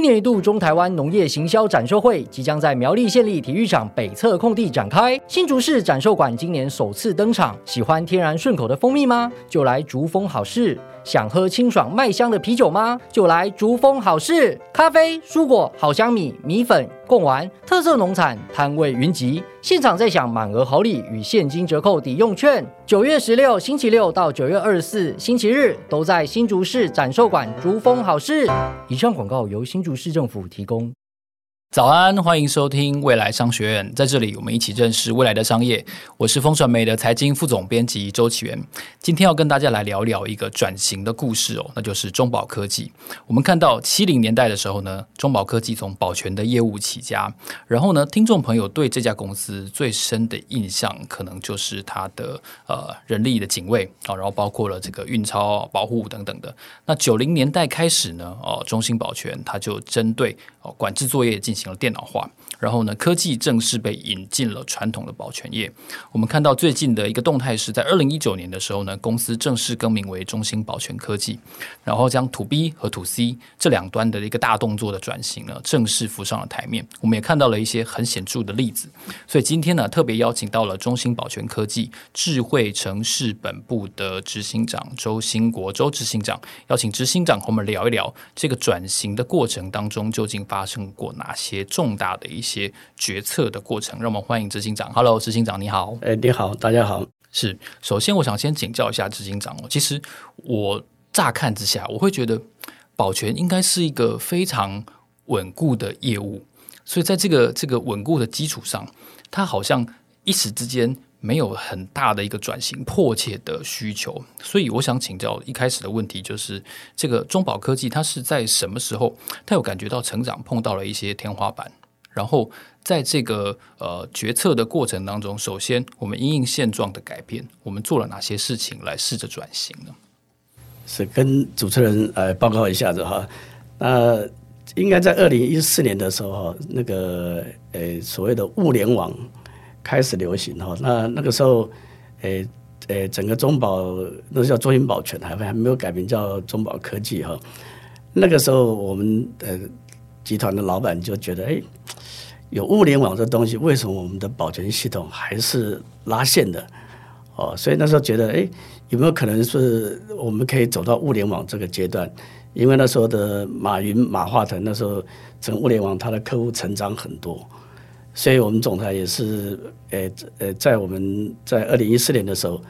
一年一度中台湾农业行销展售会即将在苗栗县立体育场北侧空地展开。新竹市展售馆今年首次登场。喜欢天然顺口的蜂蜜吗？就来竹峰好事。想喝清爽麦香的啤酒吗？就来竹峰好事。咖啡、蔬果、好香米、米粉、贡丸，特色农产摊位云集，现场再享满额好礼与现金折扣抵用券。九月十六星期六到九月二十四星期日，都在新竹市展售馆竹峰好事。以上广告由新竹市政府提供。早安，欢迎收听未来商学院，在这里我们一起认识未来的商业。我是风传媒的财经副总编辑周启源，今天要跟大家来聊聊一个转型的故事哦，那就是中保科技。我们看到七零年代的时候呢，中保科技从保全的业务起家，然后呢，听众朋友对这家公司最深的印象，可能就是它的呃人力的警卫啊，然后包括了这个运钞保护等等的。那九零年代开始呢，哦，中兴保全它就针对哦管制作业进行。进行了电脑化，然后呢，科技正式被引进了传统的保全业。我们看到最近的一个动态是在二零一九年的时候呢，公司正式更名为中兴保全科技，然后将 To B 和 To C 这两端的一个大动作的转型呢，正式浮上了台面。我们也看到了一些很显著的例子。所以今天呢，特别邀请到了中兴保全科技智慧城市本部的执行长周兴国周执行长，邀请执行长和我们聊一聊这个转型的过程当中究竟发生过哪。些重大的一些决策的过程，让我们欢迎执行长。Hello，执行长你好。哎，你好，大家好。是，首先我想先请教一下执行长哦。其实我乍看之下，我会觉得保全应该是一个非常稳固的业务，所以在这个这个稳固的基础上，它好像一时之间。没有很大的一个转型迫切的需求，所以我想请教一开始的问题就是，这个中保科技它是在什么时候，它有感觉到成长碰到了一些天花板，然后在这个呃决策的过程当中，首先我们因应现状的改变，我们做了哪些事情来试着转型呢？是跟主持人呃报告一下子哈，那应该在二零一四年的时候哈，那个呃所谓的物联网。开始流行哈，那那个时候，呃呃、整个中保那叫中银保全，还还没有改名叫中保科技哈。那个时候，我们呃集团的老板就觉得，诶、欸，有物联网这东西，为什么我们的保全系统还是拉线的？哦，所以那时候觉得，诶、欸，有没有可能是我们可以走到物联网这个阶段？因为那时候的马云、马化腾那时候整物联网，他的客户成长很多。所以我们总裁也是，呃呃，在我们在二零一四年的时候，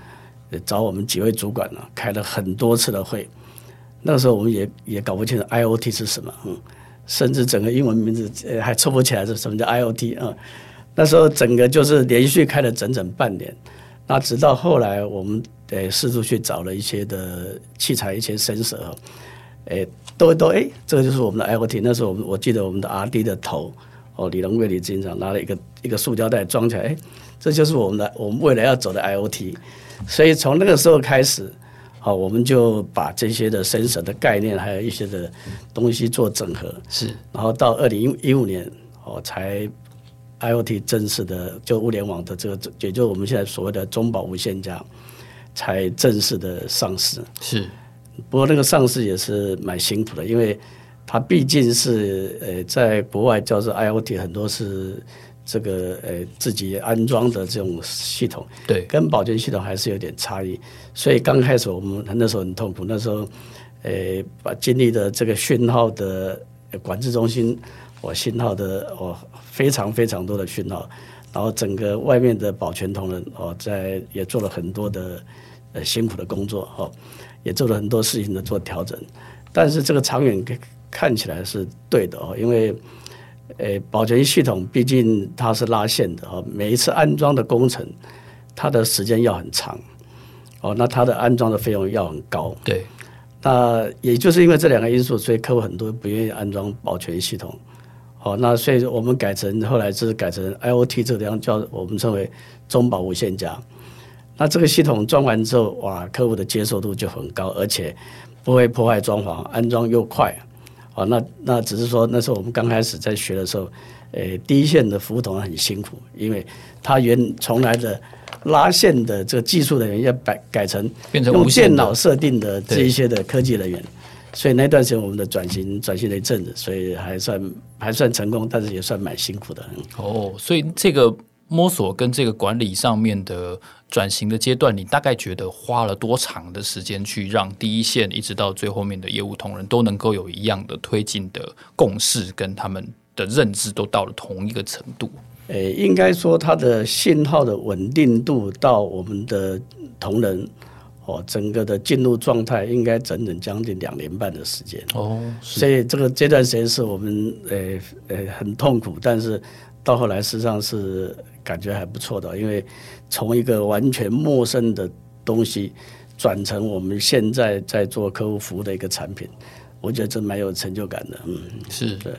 找我们几位主管呢，开了很多次的会。那时候我们也也搞不清楚 IOT 是什么，嗯，甚至整个英文名字呃还凑不起来是什么叫 IOT 啊。那时候整个就是连续开了整整半年。那直到后来我们呃四处去找了一些的器材，一些 sensor，哎，都都哎，这个就是我们的 IOT。那时候我们我记得我们的 RD 的头。哦，李龙贵李执行长拿了一个一个塑胶袋装起来，哎，这就是我们的我们未来要走的 IOT。所以从那个时候开始，好，我们就把这些的 sensor 的概念，还有一些的东西做整合。是，然后到二零一五年，哦，才 IOT 正式的就物联网的这个，也就是我们现在所谓的中保无限家，才正式的上市。是，不过那个上市也是蛮辛苦的，因为。它毕竟是呃，在国外叫做 IoT，很多是这个呃自己安装的这种系统，对，跟保全系统还是有点差异。所以刚开始我们那时候很痛苦，那时候呃把经历的这个讯号的管制中心，我信号的我非常非常多的讯号，然后整个外面的保全同仁哦在也做了很多的呃辛苦的工作哦，也做了很多事情的做调整，但是这个长远。看起来是对的哦，因为，诶，保全系统毕竟它是拉线的哦，每一次安装的工程，它的时间要很长，哦，那它的安装的费用要很高。对，那也就是因为这两个因素，所以客户很多不愿意安装保全系统。哦，那所以我们改成后来就是改成 IOT 这个地方叫我们称为中保无限家。那这个系统装完之后，哇，客户的接受度就很高，而且不会破坏装潢，安装又快。啊，那那只是说那时候我们刚开始在学的时候，呃，第一线的服务同仁很辛苦，因为他原从来的拉线的这个技术人员要改改成变成用电脑设定的这一些的科技人员，所以那段时间我们的转型转型了一阵子，所以还算还算成功，但是也算蛮辛苦的。哦，所以这个摸索跟这个管理上面的转型的阶段，你大概觉得花了多长的时间去让第一线一直到最后面的业务同仁都能够有一样的推进的共识，跟他们的认知都到了同一个程度？诶，应该说它的信号的稳定度到我们的同仁。哦，整个的进入状态应该整整将近两年半的时间哦，所以这个这段时间是我们呃呃很痛苦，但是到后来实际上是感觉还不错的，因为从一个完全陌生的东西转成我们现在在做客户服务的一个产品，我觉得这蛮有成就感的。嗯，是对。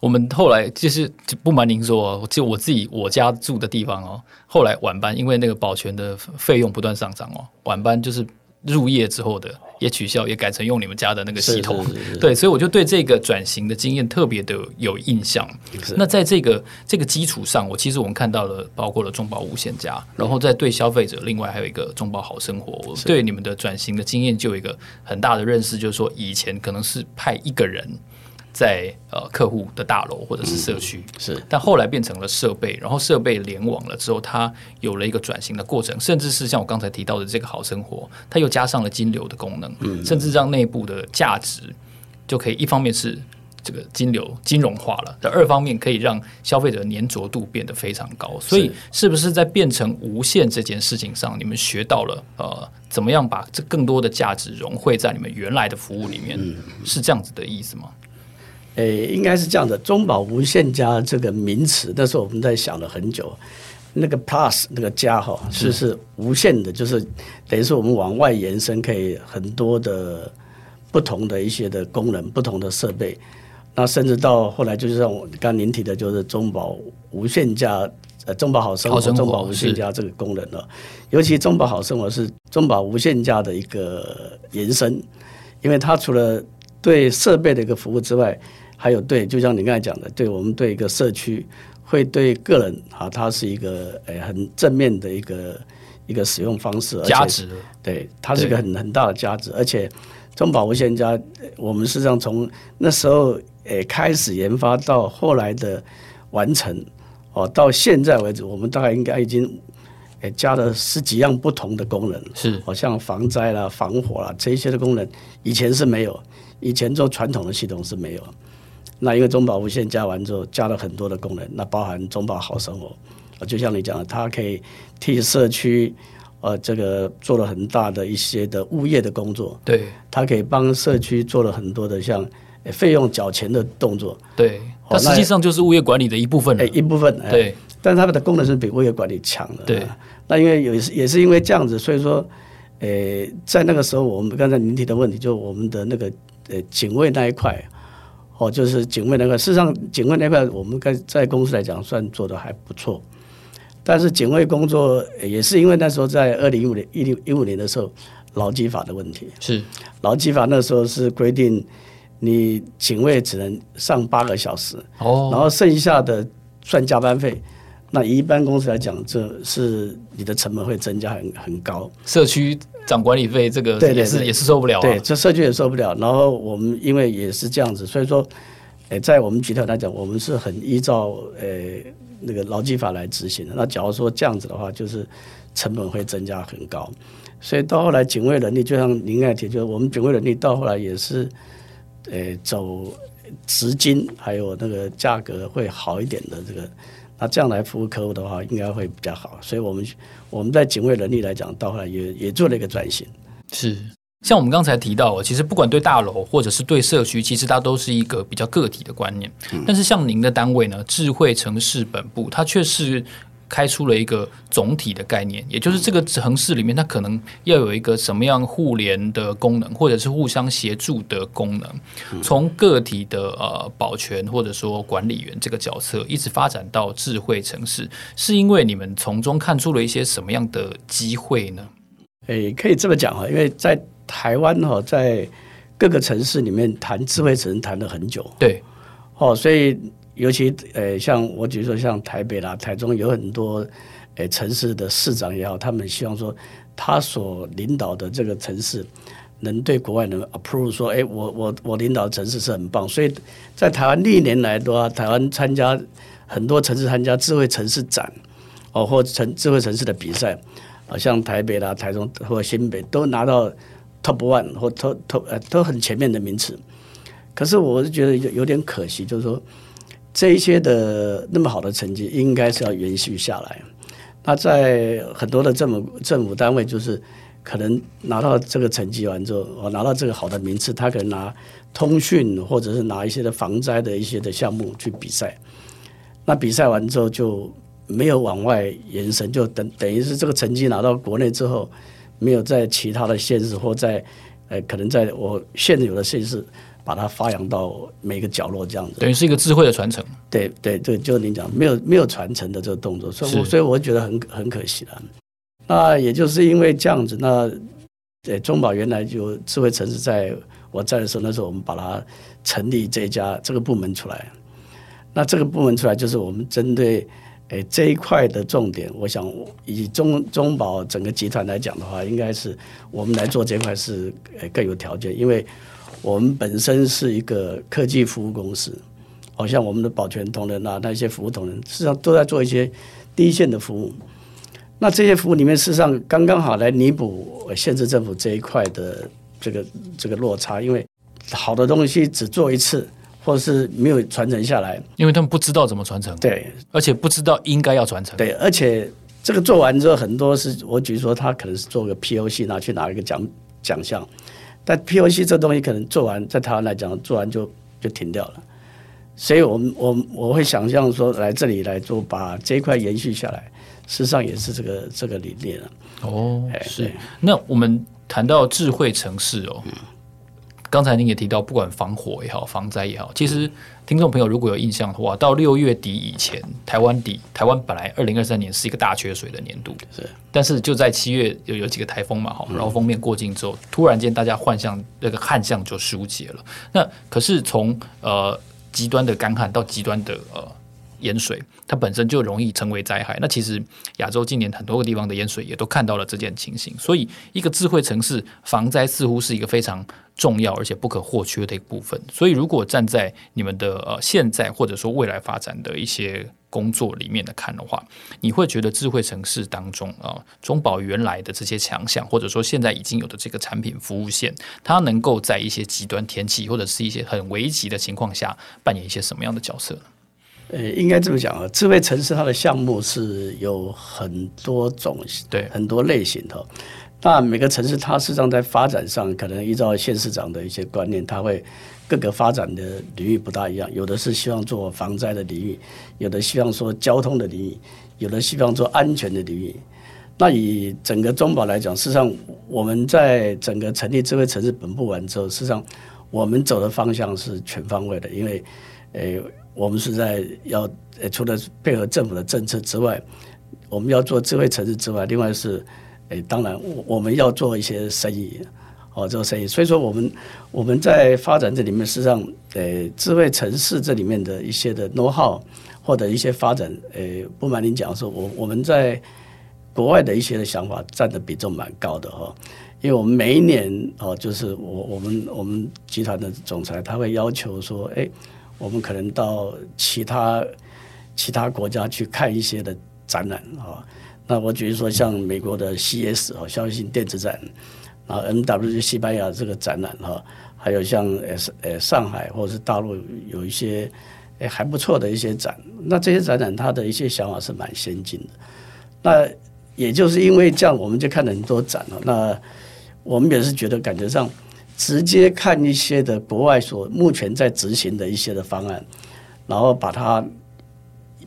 我们后来就是不瞒您说，就我自己我家住的地方哦，后来晚班因为那个保全的费用不断上涨哦，晚班就是入夜之后的也取消，也改成用你们家的那个系统。对，所以我就对这个转型的经验特别的有印象。那在这个这个基础上，我其实我们看到了包括了中保无限家，然后在对消费者，另外还有一个中保好生活。我对你们的转型的经验就有一个很大的认识，就是说以前可能是派一个人。在呃客户的大楼或者是社区、嗯、是，但后来变成了设备，然后设备联网了之后，它有了一个转型的过程，甚至是像我刚才提到的这个好生活，它又加上了金流的功能，嗯、甚至让内部的价值就可以一方面是这个金流金融化了，但二方面可以让消费者粘着度变得非常高。所以是不是在变成无限这件事情上，你们学到了呃怎么样把这更多的价值融汇在你们原来的服务里面，嗯、是这样子的意思吗？诶，应该是这样的。中保无限加这个名词，那时候我们在想了很久。那个 plus 那个加哈，是是无限的，就是等于是我们往外延伸，可以很多的不同的一些的功能，不同的设备。那甚至到后来，就是像我刚刚您提的，就是中保无限加，呃，中保好生活，中保无限加这个功能了。尤其中保好生活是中保无限加的一个延伸，因为它除了对设备的一个服务之外，还有对，就像你刚才讲的，对我们对一个社区，会对个人啊，它是一个诶很正面的一个一个使用方式，价值。对，它是一个很很大的价值。而且中保无限家，我们实际上从那时候诶开始研发到后来的完成，哦，到现在为止，我们大概应该已经诶加了十几样不同的功能，是，好像防灾啦、防火啦这一些的功能，以前是没有，以前做传统的系统是没有。那因为中保无限加完之后，加了很多的功能，那包含中保好生活，就像你讲的，它可以替社区，呃，这个做了很大的一些的物业的工作，对，它可以帮社区做了很多的像费用缴钱的动作，对，它实际上就是物业管理的一部分，哎，一部分，对，但是它们的功能是比物业管理强的，对，那因为有也是因为这样子，所以说，诶，在那个时候，我们刚才您提的问题，就我们的那个呃警卫那一块。哦，就是警卫那块，事实上警卫那块，我们在在公司来讲算做的还不错。但是警卫工作也是因为那时候在二零一五年一零一五年的时候，劳基法的问题是劳基法那时候是规定你警卫只能上八个小时，哦，然后剩下的算加班费。那一般公司来讲，这是你的成本会增加很很高。社区涨管理费，这个也是对对对也是受不了，啊。对，这社区也受不了。然后我们因为也是这样子，所以说，诶，在我们集团来讲，我们是很依照诶那个劳基法来执行的。那假如说这样子的话，就是成本会增加很高。所以到后来，警卫能力就像您刚才提，就是我们警卫能力到后来也是，诶走资金，还有那个价格会好一点的这个。那这样来服务客户的话，应该会比较好。所以，我们我们在警卫能力来讲，到后来也也做了一个转型。是，像我们刚才提到，其实不管对大楼或者是对社区，其实它都是一个比较个体的观念。嗯、但是，像您的单位呢，智慧城市本部，它却是。开出了一个总体的概念，也就是这个城市里面，它可能要有一个什么样互联的功能，或者是互相协助的功能。从个体的呃保全或者说管理员这个角色，一直发展到智慧城市，是因为你们从中看出了一些什么样的机会呢？诶，可以这么讲哈，因为在台湾哈，在各个城市里面谈智慧城市谈了很久，对，哦，所以。尤其呃，像我比如说像台北啦、台中有很多呃城市的市长也好，他们希望说他所领导的这个城市，能对国外能 approve 说，哎，我我我领导的城市是很棒，所以在台湾历年来的话，台湾参加很多城市参加智慧城市展，哦，或城智慧城市的比赛，啊，像台北啦、台中或新北都拿到 top one 或 top top 呃都很前面的名次。可是我是觉得有有点可惜，就是说这一些的那么好的成绩，应该是要延续下来。那在很多的政府政府单位，就是。可能拿到这个成绩完之后，我拿到这个好的名次，他可能拿通讯或者是拿一些的防灾的一些的项目去比赛。那比赛完之后就没有往外延伸，就等等于是这个成绩拿到国内之后，没有在其他的县市或在呃可能在我现有的县市把它发扬到每个角落这样子。等于是一个智慧的传承。对对对，就您讲没有没有传承的这个动作，所以所以我觉得很很可惜了。那也就是因为这样子，那对中保原来就智慧城市，在我在的时候，那时候我们把它成立这一家这个部门出来。那这个部门出来，就是我们针对诶这一块的重点。我想以中中保整个集团来讲的话，应该是我们来做这块是诶更有条件，因为我们本身是一个科技服务公司，好像我们的保全同仁啊，那些服务同仁，事实上都在做一些第一线的服务。那这些服务里面，事实上刚刚好来弥补县市政府这一块的这个这个落差，因为好的东西只做一次，或者是没有传承下来，因为他们不知道怎么传承，对，而且不知道应该要传承，对，而且这个做完之后，很多是我举说他可能是做个 POC 拿去拿一个奖奖项，但 POC 这东西可能做完在台湾来讲，做完就就停掉了，所以我们我我会想象说来这里来做，把这一块延续下来。事实上也是这个这个理念啊哦，是。那我们谈到智慧城市哦，嗯、刚才您也提到，不管防火也好，防灾也好，其实听众朋友如果有印象的话，到六月底以前，台湾底台湾本来二零二三年是一个大缺水的年度，是。但是就在七月有有几个台风嘛，哈，然后封面过境之后，突然间大家幻象那个旱象就疏解了。那可是从呃极端的干旱到极端的呃。淹水，它本身就容易成为灾害。那其实亚洲今年很多个地方的淹水也都看到了这件情形。所以，一个智慧城市防灾似乎是一个非常重要而且不可或缺的一部分。所以，如果站在你们的呃现在或者说未来发展的一些工作里面来看的话，你会觉得智慧城市当中啊，中保原来的这些强项，或者说现在已经有的这个产品服务线，它能够在一些极端天气或者是一些很危急的情况下扮演一些什么样的角色呢？呃，应该这么讲啊，智慧城市它的项目是有很多种，对，很多类型的。那每个城市它实际上在发展上，可能依照县市长的一些观念，它会各个发展的领域不大一样。有的是希望做防灾的领域，有的希望说交通的领域，有的希望做安全的领域。那以整个中保来讲，事实上我们在整个成立智慧城市本部完之后，事实上我们走的方向是全方位的，因为，诶。我们是在要呃，除了配合政府的政策之外，我们要做智慧城市之外，另外是，诶，当然我我们要做一些生意，哦，做生意。所以说，我们我们在发展这里面，实际上，诶，智慧城市这里面的一些的 know how 或者一些发展，诶，不瞒您讲说，我我们在国外的一些的想法占的比重蛮高的哈，因为我们每一年哦，就是我我们我们集团的总裁他会要求说，诶。我们可能到其他其他国家去看一些的展览啊，那我举例说，像美国的 CES 哦，消费性电子展，然后 MW 西班牙这个展览哈，还有像呃呃上海或者是大陆有一些还不错的一些展，那这些展览它的一些想法是蛮先进的。那也就是因为这样，我们就看了很多展了。那我们也是觉得感觉上。直接看一些的国外所目前在执行的一些的方案，然后把它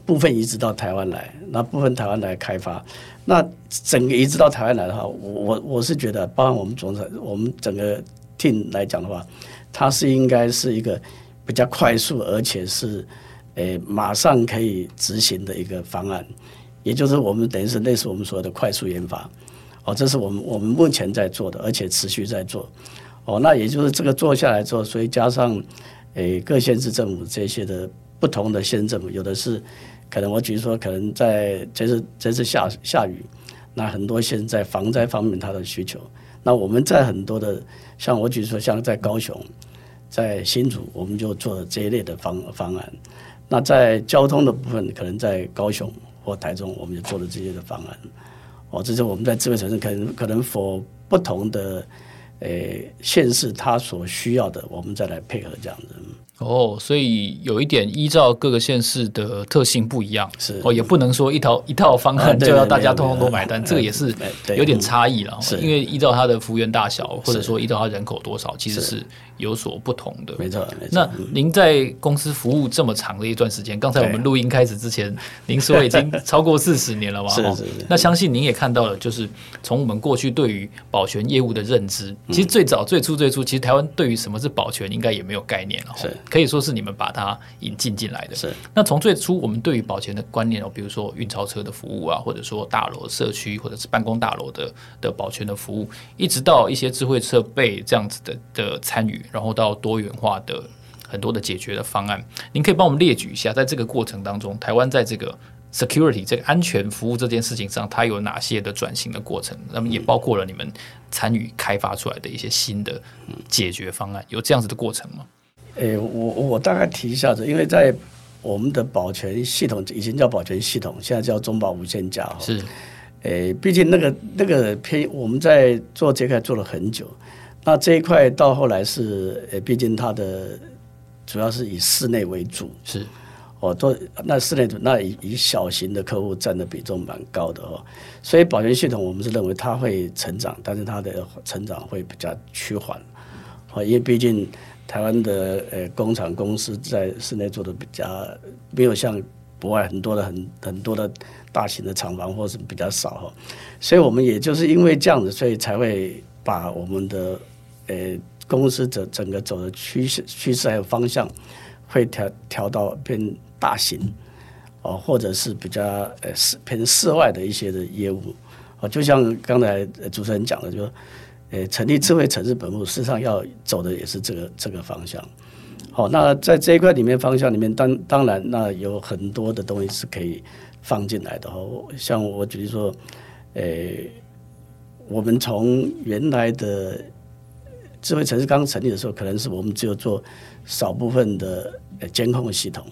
部分移植到台湾来，那部分台湾来开发，那整个移植到台湾来的话，我我我是觉得，包含我们总裁，我们整个 team 来讲的话，它是应该是一个比较快速，而且是诶马上可以执行的一个方案，也就是我们等于是类似我们所谓的快速研发，哦，这是我们我们目前在做的，而且持续在做。哦，那也就是这个做下来之后，所以加上，诶、各县市政府这些的不同的县政府，有的是可能我举说，可能在这次这次下下雨，那很多县在防灾方面它的需求，那我们在很多的，像我举说，像在高雄，在新竹，我们就做了这一类的方方案。那在交通的部分，可能在高雄或台中，我们就做了这些的方案。哦，这是我们在智慧城市可能可能否不同的诶县市，它所需要的，我们再来配合这样子。哦，所以有一点依照各个县市的特性不一样，是哦，也不能说一套一套方案就要大家通通都买单，这个也是有点差异了。因为依照它的幅员大小，或者说依照它人口多少，其实是有所不同的。没错，没错。那您在公司服务这么长的一段时间，刚才我们录音开始之前，您说已经超过四十年了嘛？是是是。那相信您也看到了，就是从我们过去对于保全业务的认知，其实最早最初最初，其实台湾对于什么是保全应该也没有概念了。是。可以说是你们把它引进进来的。是。那从最初我们对于保全的观念哦，比如说运钞车的服务啊，或者说大楼社区或者是办公大楼的的保全的服务，一直到一些智慧设备这样子的的参与，然后到多元化的很多的解决的方案，您可以帮我们列举一下，在这个过程当中，台湾在这个 security 这个安全服务这件事情上，它有哪些的转型的过程？那么也包括了你们参与开发出来的一些新的解决方案，有这样子的过程吗？诶、欸，我我大概提一下子，因为在我们的保全系统以前叫保全系统，现在叫中保无限家。是，诶、欸，毕竟那个那个偏我们在做这块做了很久，那这一块到后来是诶，毕竟它的主要是以室内为主，是哦，都那室内那以以小型的客户占的比重蛮高的哦，所以保全系统我们是认为它会成长，但是它的成长会比较趋缓，哦，因为毕竟。台湾的呃工厂公司在室内做的比较没有像国外很多的很很多的大型的厂房或是比较少哈，所以我们也就是因为这样子，所以才会把我们的呃公司整整个走的趋势趋势还有方向会调调到偏大型哦，或者是比较呃室偏室外的一些的业务哦，就像刚才主持人讲的就。诶，成立智慧城市本部，事实上要走的也是这个这个方向。好，那在这一块里面方向里面，当当然那有很多的东西是可以放进来的哦。像我举例说，诶，我们从原来的智慧城市刚成立的时候，可能是我们只有做少部分的监控系统。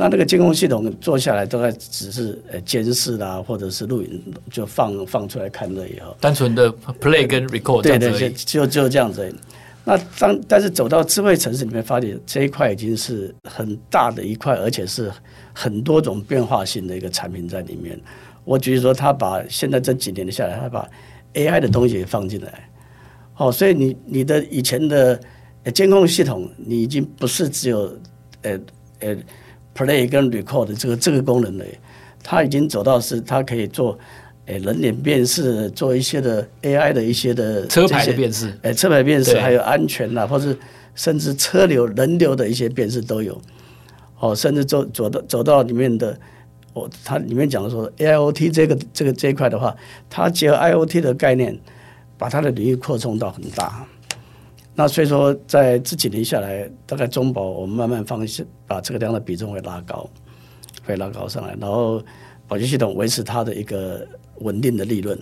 那那个监控系统做下来，大概只是呃监视啦，或者是录影，就放放出来看了以后，单纯的 play 跟 record 对对，对，就就这样子。那当但是走到智慧城市里面，发现这一块已经是很大的一块，而且是很多种变化性的一个产品在里面。我举例说，他把现在这几年下来，他把 AI 的东西也放进来。哦，所以你你的以前的监控系统，你已经不是只有呃呃。Play 跟 Record 的这个这个功能呢，它已经走到是它可以做诶人脸辨识，做一些的 AI 的一些的车牌的辨识，诶车牌辨识，还有安全呐，或是甚至车流人流的一些辨识都有。哦，甚至走走到走到里面的，哦，它里面讲的说 AIoT 这个这个这一块的话，它结合 IoT 的概念，把它的领域扩充到很大。那所以说，在这几年下来，大概中保我们慢慢放把这个量的比重会拉高，会拉高上来，然后保全系统维持它的一个稳定的利润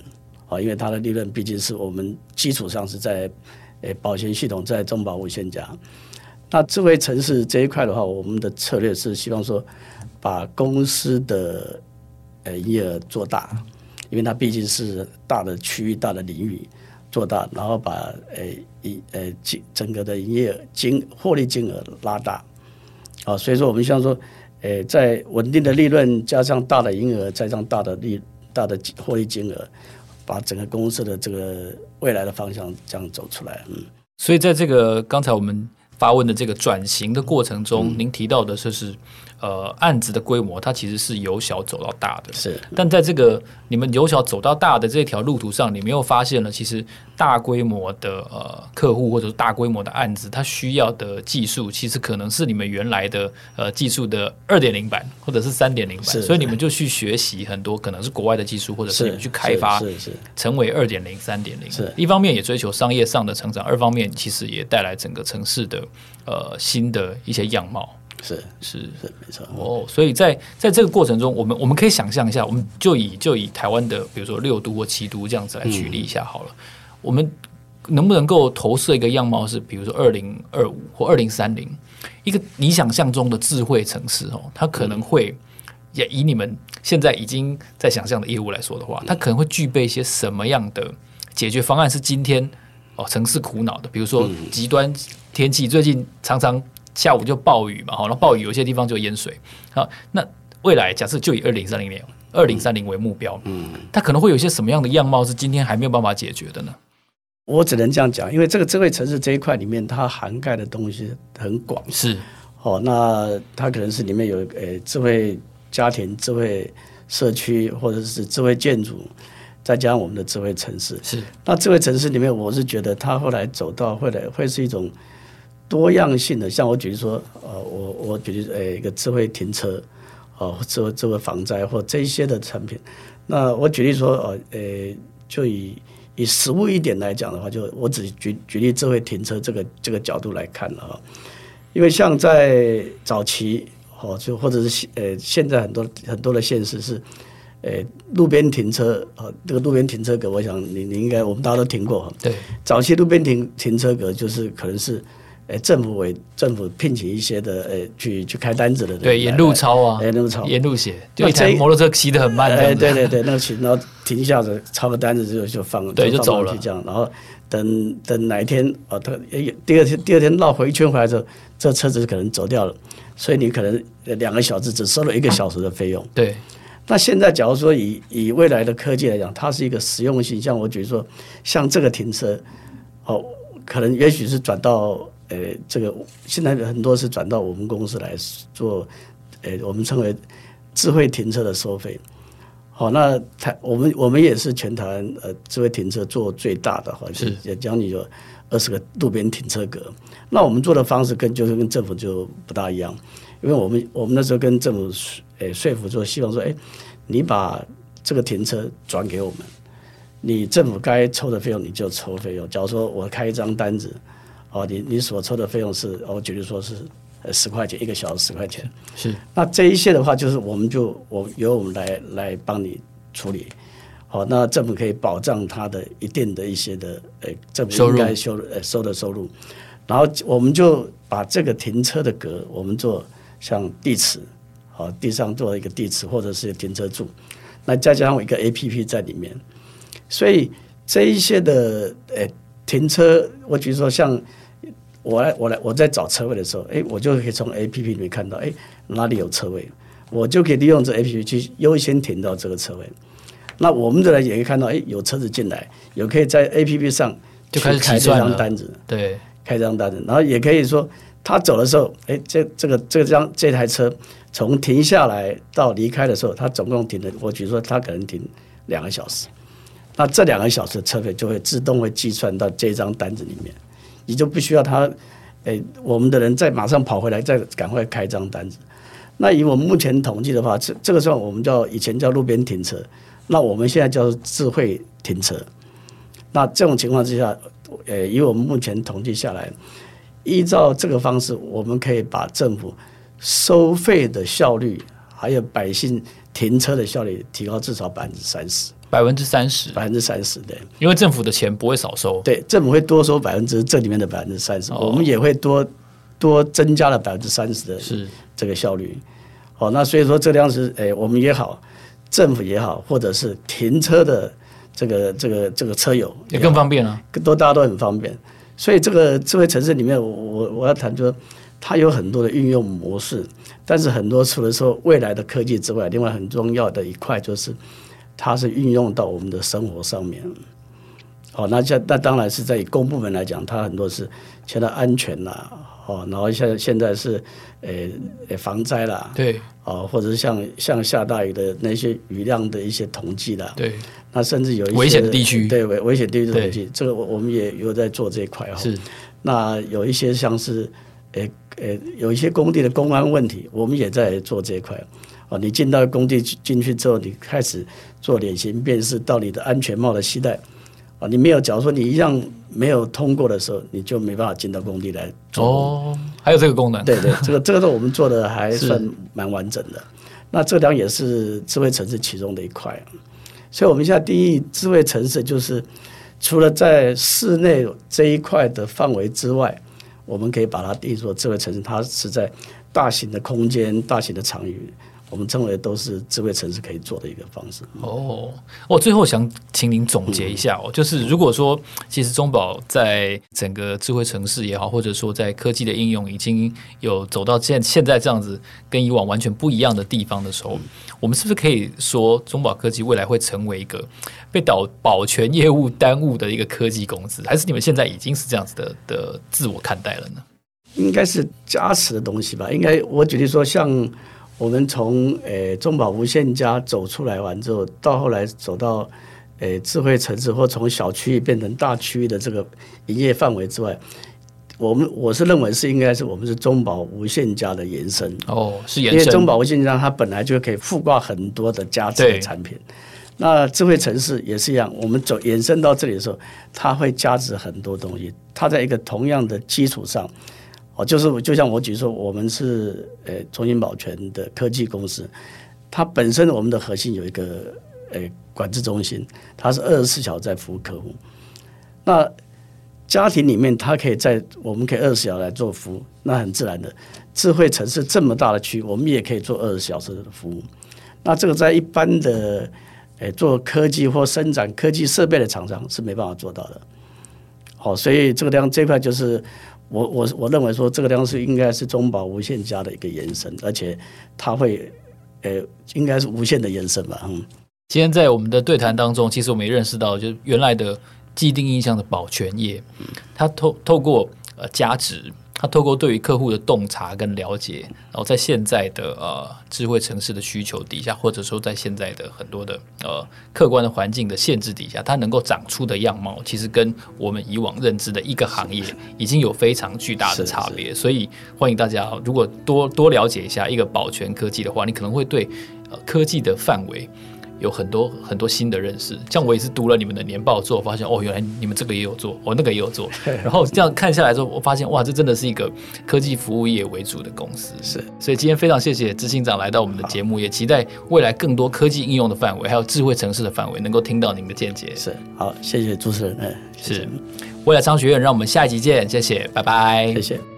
啊，因为它的利润毕竟是我们基础上是在诶保全系统在中保无限家。那智慧城市这一块的话，我们的策略是希望说把公司的呃营业额做大，因为它毕竟是大的区域、大的领域。做大，然后把呃一呃整整个的营业金获利金额拉大，啊，所以说我们希望说，呃在稳定的利润加上大的营业额，再加上大的利大的获利金额，把整个公司的这个未来的方向这样走出来。嗯，所以在这个刚才我们发问的这个转型的过程中，嗯、您提到的就是。呃，案子的规模它其实是由小走到大的，是。但在这个你们由小走到大的这条路途上，你没有发现了，其实大规模的呃客户或者是大规模的案子，它需要的技术其实可能是你们原来的呃技术的二点零版或者是三点零版，所以你们就去学习很多可能是国外的技术，或者是你们去开发，是是，成为二点零、三点零。是。一方面也追求商业上的成长，二方面其实也带来整个城市的呃新的一些样貌。是是。是没错。哦，所以在在这个过程中，我们我们可以想象一下，我们就以就以台湾的比如说六都或七都这样子来举例一下好了。嗯、我们能不能够投射一个样貌是，比如说二零二五或二零三零，一个你想象中的智慧城市哦，它可能会也以你们现在已经在想象的业务来说的话，它可能会具备一些什么样的解决方案？是今天哦城市苦恼的，比如说极端天气，最近常常下午就暴雨嘛，哈，那暴雨有些地方就淹水。好，那未来假设就以二零三零年。二零三零为目标，嗯，它可能会有些什么样的样貌是今天还没有办法解决的呢？我只能这样讲，因为这个智慧城市这一块里面，它涵盖的东西很广，是哦，那它可能是里面有诶智慧家庭、智慧社区，或者是智慧建筑，再加上我们的智慧城市，是。那智慧城市里面，我是觉得它后来走到会来会是一种多样性的，像我举例说，呃，我我举例呃一个智慧停车。哦，智慧智慧防灾或这一些的产品，那我举例说，呃，呃，就以以实物一点来讲的话，就我只举举例智慧停车这个这个角度来看了啊，因为像在早期，哦，就或者是呃，现在很多很多的现实是，诶，路边停车啊，这个路边停车格，我想你你应该我们大家都听过哈，对，早期路边停停车格就是可能是。诶，政府为政府聘请一些的诶，去去开单子的人，对，沿路抄啊，沿路抄，沿路写，就一台摩托车骑得很慢，哎，对对对，那个骑，然后停下子抄个单子之后就放，对，就走了，这样，然后等等哪一天啊，他第二天第二天绕回一圈回来之后，这车子可能走掉了，所以你可能两个小时只收了一个小时的费用，对。那现在假如说以以未来的科技来讲，它是一个实用性，像我举说，像这个停车，哦，可能也许是转到。呃，这个现在很多是转到我们公司来做，呃，我们称为智慧停车的收费。好，那台我们我们也是全台湾呃智慧停车做最大的，好像也将近有二十个路边停车格。那我们做的方式跟就是跟政府就不大一样，因为我们我们那时候跟政府呃说服说，希望说，哎，你把这个停车转给我们，你政府该抽的费用你就抽费用。假如说我开一张单子。哦，你你所抽的费用是，我举例说是呃十块钱一个小时十块钱，是。那这一些的话，就是我们就我由我们来来帮你处理。好，那政府可以保障他的一定的一些的呃政府应该收呃收的收入。然后我们就把这个停车的格，我们做像地池，好，地上做一个地池或者是停车柱，那再加上一个 APP 在里面，所以这一些的呃。停车，我比如说像我来，我来，我在找车位的时候，哎，我就可以从 A P P 里面看到，哎，哪里有车位，我就可以利用这 A P P 去优先停到这个车位。那我们的人也可以看到，哎，有车子进来，有可以在 A P P 上就开始开这张单子，对，开这张单子，然后也可以说他走的时候，哎，这这个这张这台车从停下来到离开的时候，他总共停了，我比如说他可能停两个小时。那这两个小时的车费就会自动会计算到这张单子里面，你就不需要他，诶，我们的人再马上跑回来再赶快开张单子。那以我们目前统计的话，这这个时候我们叫以前叫路边停车，那我们现在叫智慧停车。那这种情况之下，诶，以我们目前统计下来，依照这个方式，我们可以把政府收费的效率，还有百姓停车的效率提高至少百分之三十。百分之三十，百分之三十，对，因为政府的钱不会少收，对，政府会多收百分之这里面的百分之三十，我们也会多多增加了百分之三十的是。这个效率，好，那所以说这样子，哎，我们也好，政府也好，或者是停车的这个这个这个车友也更方便了，更多大家都很方便，所以这个智慧城市里面，我我我要谈就是它有很多的运用模式，但是很多除了说未来的科技之外，另外很重要的一块就是。它是运用到我们的生活上面，哦，那这那当然是在公部门来讲，它很多是现在安全啦，哦，然后现现在是呃防灾啦，对，哦，或者是像像下大雨的那些雨量的一些统计啦，对，那甚至有一些危险地区，对危危险地区的统计，这个我我们也有在做这一块哈，是，那有一些像是呃呃有一些工地的公安问题，我们也在做这一块。哦，你进到工地进去之后，你开始做脸型辨识，到你的安全帽的系带。啊，你没有，假如说你一样没有通过的时候，你就没办法进到工地来做。哦，还有这个功能？对对，这个 这个是我们做的还算蛮完整的。那这两也是智慧城市其中的一块。所以，我们现在定义智慧城市就是除了在室内这一块的范围之外，我们可以把它定义做智慧城市，它是在大型的空间、大型的场域。我们称为都是智慧城市可以做的一个方式。哦，我最后想请您总结一下哦，就是如果说其实中保在整个智慧城市也好，或者说在科技的应用已经有走到现现在这样子跟以往完全不一样的地方的时候，我们是不是可以说中保科技未来会成为一个被导保全业务耽误的一个科技公司？还是你们现在已经是这样子的的自我看待了呢？应该是加持的东西吧。应该我举例说像。我们从诶中保无限家走出来完之后，到后来走到诶智慧城市，或从小区域变成大区域的这个营业范围之外，我们我是认为是应该是我们是中保无限家的延伸。哦，是延伸，因为中保无限家它本来就可以覆盖很多的加值的产品，那智慧城市也是一样，我们走延伸到这里的时候，它会加值很多东西，它在一个同样的基础上。哦，就是就像我举说，我们是呃中兴保全的科技公司，它本身我们的核心有一个呃管制中心，它是二十四小时在服务客户。那家庭里面，它可以在我们可以二十四小时来做服务，那很自然的。智慧城市这么大的区，我们也可以做二十四小时的服务。那这个在一般的呃做科技或生产科技设备的厂商是没办法做到的。好，所以这个地方这块就是。我我我认为说这个地方是应该是中保无限加的一个延伸，而且它会呃应该是无限的延伸吧。嗯，今天在我们的对谈当中，其实我们也认识到，就是原来的既定印象的保全业，它透透过呃加值。他透过对于客户的洞察跟了解，然后在现在的呃智慧城市的需求底下，或者说在现在的很多的呃客观的环境的限制底下，它能够长出的样貌，其实跟我们以往认知的一个行业已经有非常巨大的差别。所以欢迎大家，如果多多了解一下一个保全科技的话，你可能会对呃科技的范围。有很多很多新的认识，像我也是读了你们的年报之后，发现哦，原来你们这个也有做，我、哦、那个也有做，然后这样看下来之后，我发现哇，这真的是一个科技服务业为主的公司。是，所以今天非常谢谢执行长来到我们的节目，也期待未来更多科技应用的范围，还有智慧城市的范围，能够听到你们的见解。是，好，谢谢主持人，嗯，是，未来商学院，让我们下一集见，谢谢，拜拜，谢谢。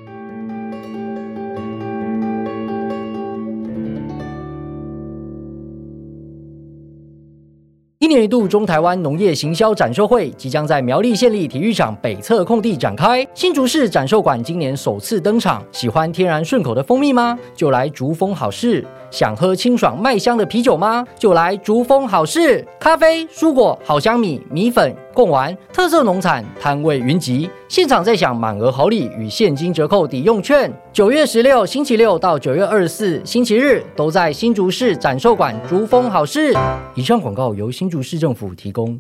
一年度中台湾农业行销展售会即将在苗栗县立体育场北侧空地展开。新竹市展售馆今年首次登场。喜欢天然顺口的蜂蜜吗？就来竹峰好事。想喝清爽麦香的啤酒吗？就来竹峰好事。咖啡、蔬果、好香米、米粉贡丸，特色农产摊位云集。现场再享满额好礼与现金折扣抵用券。九月十六星期六到九月二十四星期日，都在新竹市展售馆竹风好事。以上广告由新竹市政府提供。